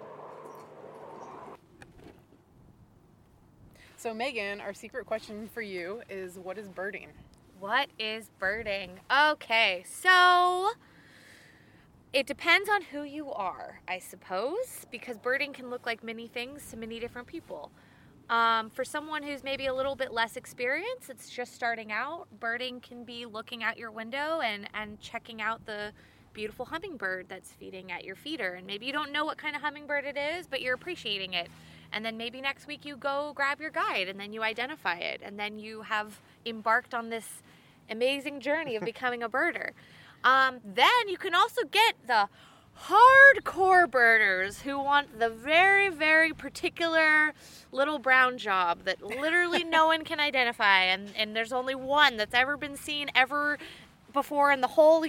So, Megan, our secret question for you is what is birding? What is birding? Okay, so it depends on who you are, I suppose, because birding can look like many things to many different people. Um, for someone who's maybe a little bit less experienced, it's just starting out, birding can be looking out your window and, and checking out the beautiful hummingbird that's feeding at your feeder. And maybe you don't know what kind of hummingbird it is, but you're appreciating it. And then maybe next week you go grab your guide and then you identify it. And then you have embarked on this amazing journey of becoming a birder. Um, then you can also get the hardcore birders who want the very, very particular little brown job that literally no one can identify, and, and there's only one that's ever been seen ever before in the whole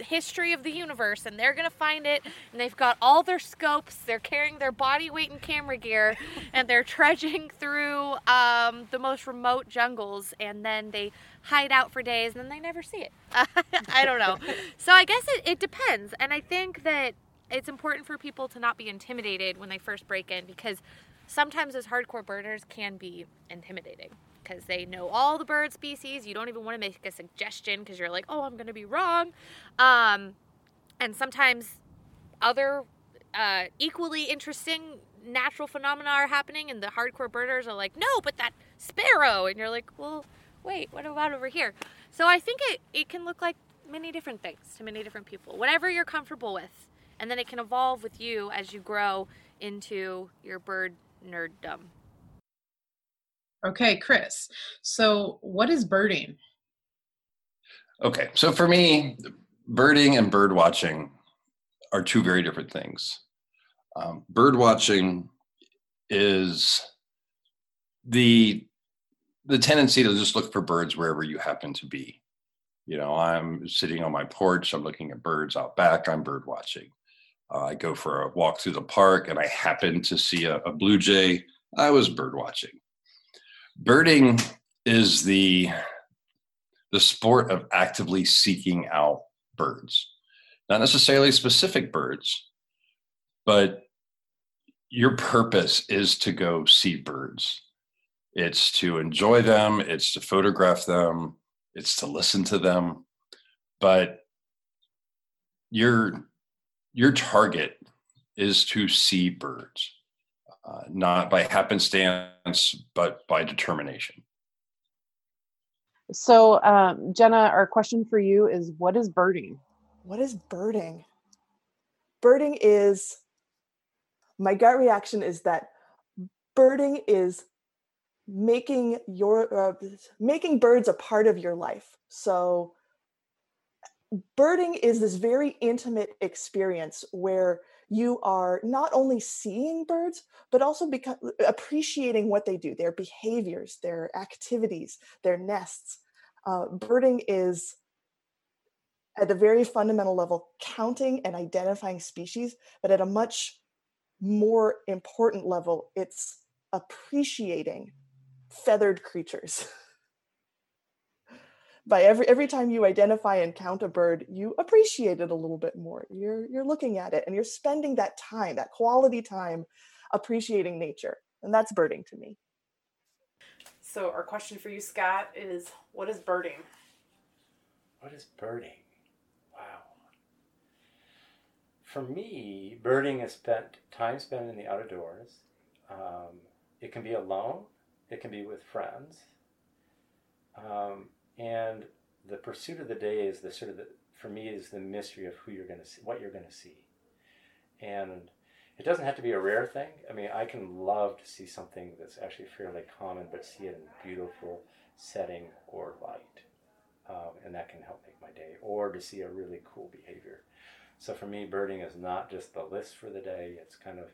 history of the universe and they're gonna find it and they've got all their scopes they're carrying their body weight and camera gear and they're trudging through um, the most remote jungles and then they hide out for days and then they never see it. I don't know. So i guess it, it depends and i think that it's important for people to not be intimidated when they first break in because sometimes those hardcore birders can be intimidating because they know all the bird species. You don't even want to make a suggestion because you're like, oh, I'm going to be wrong. Um, and sometimes other uh, equally interesting natural phenomena are happening, and the hardcore birders are like, no, but that sparrow. And you're like, well, wait, what about over here? So I think it, it can look like many different things to many different people, whatever you're comfortable with. And then it can evolve with you as you grow into your bird nerddom. Okay, Chris. So, what is birding? Okay, so for me, birding and bird watching are two very different things. Um, bird watching is the the tendency to just look for birds wherever you happen to be. You know, I'm sitting on my porch, I'm looking at birds out back, I'm bird watching. Uh, I go for a walk through the park and I happen to see a, a blue jay. I was bird watching birding is the the sport of actively seeking out birds. Not necessarily specific birds but your purpose is to go see birds. It's to enjoy them it's to photograph them it's to listen to them but your your target is to see birds uh, not by happenstance, but by determination. So, um, Jenna, our question for you is what is birding? What is birding? Birding is, my gut reaction is that birding is making your uh, making birds a part of your life so birding is this very intimate experience where you are not only seeing birds but also become, appreciating what they do their behaviors their activities their nests Uh, birding is at a very fundamental level counting and identifying species, but at a much more important level, it's appreciating feathered creatures. By every every time you identify and count a bird, you appreciate it a little bit more. You're you're looking at it and you're spending that time, that quality time appreciating nature. And that's birding to me. So our question for you, Scott, is what is birding? What is birding? Wow. For me, birding is spent time spent in the outdoors. Um, it can be alone. It can be with friends. Um, and the pursuit of the day is the sort of the, for me is the mystery of who you're going to see, what you're going to see, and it doesn't have to be a rare thing. I mean, I can love to see something that's actually fairly common, but see it in a beautiful setting or light, um, and that can help make my day. Or to see a really cool behavior. So for me, birding is not just the list for the day; it's kind of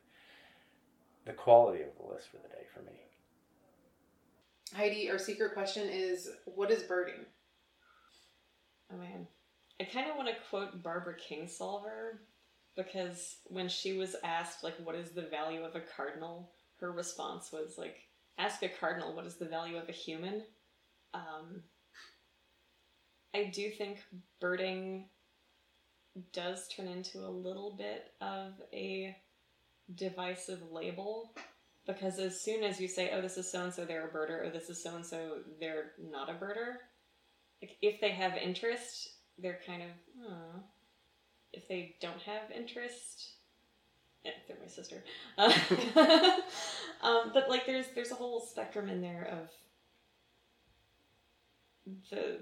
the quality of the list for the day for me. Heidi, our secret question is what is birding? Oh man. I kind of want to quote Barbara Kingsolver because when she was asked like what is the value of a cardinal, her response was like ask a cardinal what is the value of a human. Um, I do think birding does turn into a little bit of a divisive label because as soon as you say, "Oh, this is so and so, they're a birder," or "This is so and so, they're not a birder," like if they have interest, they're kind of, oh. if they don't have interest, yeah, they're my sister. Um, but like, there's there's a whole spectrum in there of the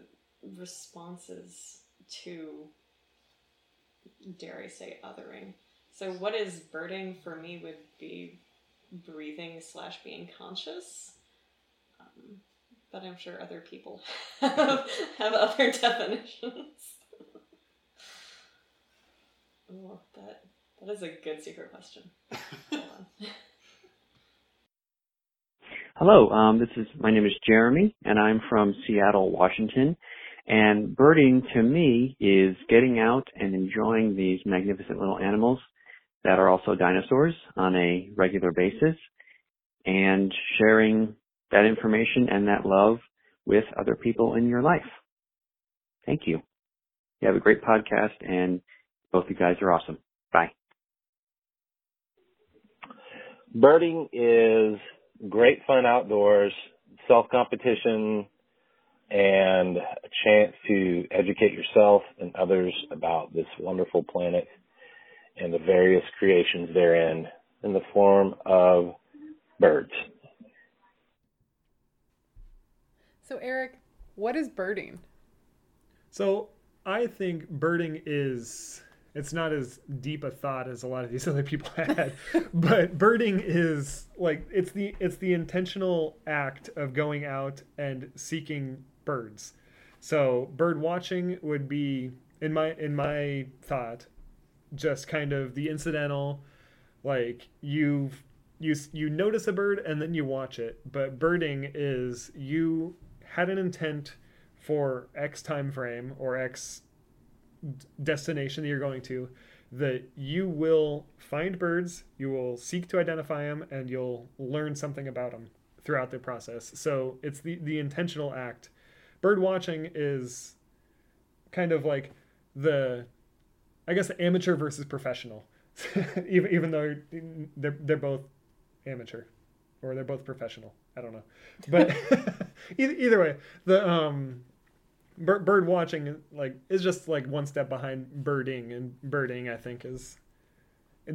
responses to, dare I say, othering. So, what is birding for me would be breathing slash being conscious. Um, but I'm sure other people have, have other definitions. oh, that that is a good secret question. Hello, um, this is my name is Jeremy, and I'm from Seattle, Washington. And birding to me is getting out and enjoying these magnificent little animals that are also dinosaurs on a regular basis and sharing that information and that love with other people in your life. Thank you. You have a great podcast and both of you guys are awesome. Bye. Birding is great fun outdoors, self competition, and a chance to educate yourself and others about this wonderful planet and the various creations therein in the form of birds. So, Erik, what is birding? So, I think birding is it's not as deep a thought as a lot of these other people had but birding is like it's the it's the intentional act of going out and seeking birds so bird watching would be in my in my thought just kind of the incidental like you you you notice a bird and then you watch it. But birding is you had an intent for x time frame or x destination that you're going to that you will find birds you will seek to identify them and you'll learn something about them throughout the process. So it's the the intentional act. Bird watching is kind of like the I guess amateur versus professional, even even though they're they're both amateur, or they're both professional. I don't know, but either, either way, the um, bird, bird watching like is just like one step behind birding, and birding I think is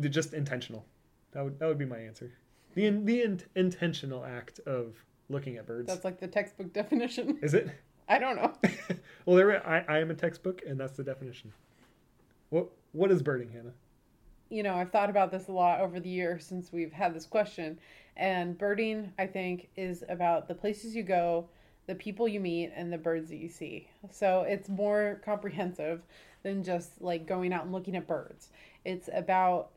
just intentional. That would that would be my answer. The the in, intentional act of looking at birds. That's like the textbook definition. Is it? I don't know. well, there I, I am a textbook, and that's the definition. What what is birding, Hannah? You know, I've thought about this a lot over the years since we've had this question. And birding, I think, is about the places you go, the people you meet, and the birds that you see. So it's more comprehensive than just like going out and looking at birds. It's about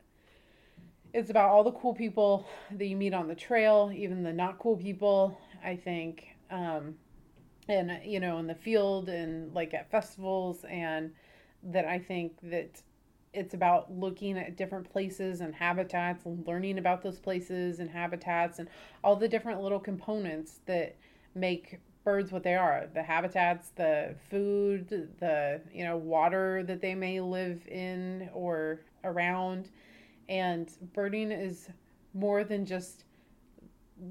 it's about all the cool people that you meet on the trail, even the not cool people. I think um, and you know in the field and like at festivals and that I think that it's about looking at different places and habitats and learning about those places and habitats and all the different little components that make birds what they are. The habitats the food the you know water that they may live in or around. And birding is more than just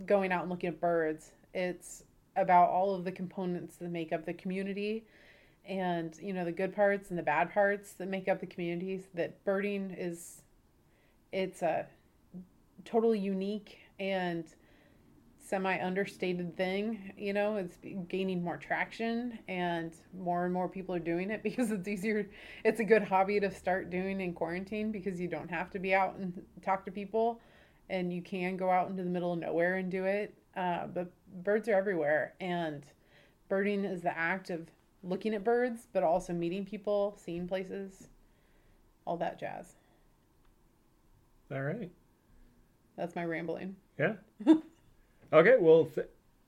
going out and looking at birds. It's about all of the components that make up the community and you know the good parts and the bad parts that make up the communities that birding is it's a totally unique and semi understated thing you know? It's gaining more traction and more and more people are doing it because it's easier it's a good hobby to start doing in quarantine because you don't have to be out and talk to people and you can go out into the middle of nowhere and do it. Uh, but birds are everywhere and birding is the act of looking at birds but also meeting people seeing places all that jazz All right. that's my rambling Yeah. okay. Well, th-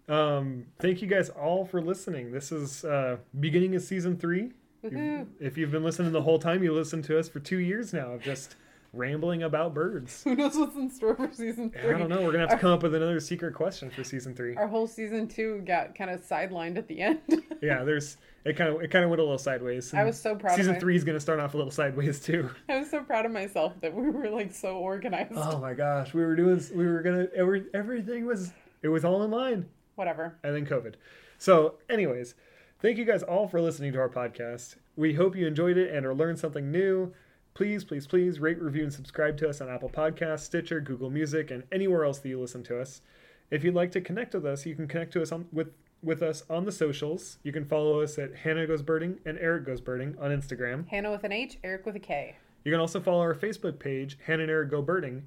um, thank you guys all for listening. This is uh, beginning of season 3 If- If you've been listening the whole time, you listened to us for two years now of just rambling about birds. who knows what's in store for season three I don't know. We're gonna have to come up with another secret question for season three. our whole season two got kind of sidelined at the end Yeah, there's it kind of it kind of went a little sideways. I was so proud of Season my- three is gonna start off a little sideways too. I was so proud of myself that we were like so organized. Oh my gosh, we were doing we were gonna every, everything was it was all in line. Whatever. and then COVID. So, anyways, thank you guys all for listening to our podcast. We hope you enjoyed it and or learned something new. Please, please, please rate, review, and subscribe to us on Apple Podcasts, Stitcher, Google Music, and anywhere else that you listen to us. If you'd like to connect with us, you can connect to us on, with with us on the socials. You can follow us at Hannah Goes Birding and Erik Goes Birding on Instagram. Hannah with an H, Erik with a K. You can also follow our Facebook page, Hannah and Erik Go Birding.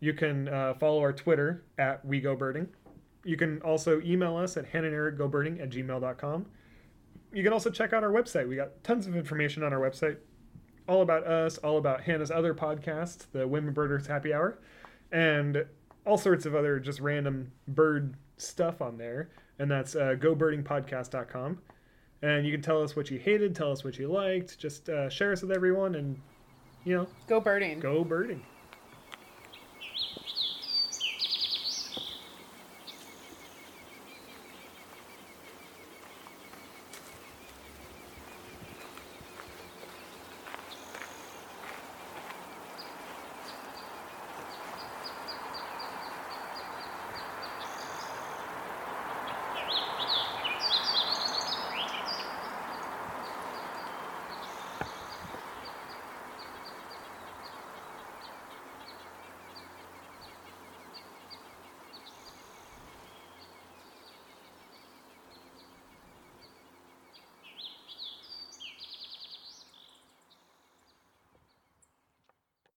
You can uh, follow our Twitter at We Go Birding. You can also email us at Hannah and Erik Go Birding at gmail.com. You can also check out our website. We got tons of information on our website, all about us, all about Hannah's other podcast, the Women Birders Happy Hour, and all sorts of other just random bird stuff on there. And that's uh, gobirdingpodcast.com. And you can tell us what you hated, tell us what you liked, just uh, share us with everyone, and you know, Go birding. go birding.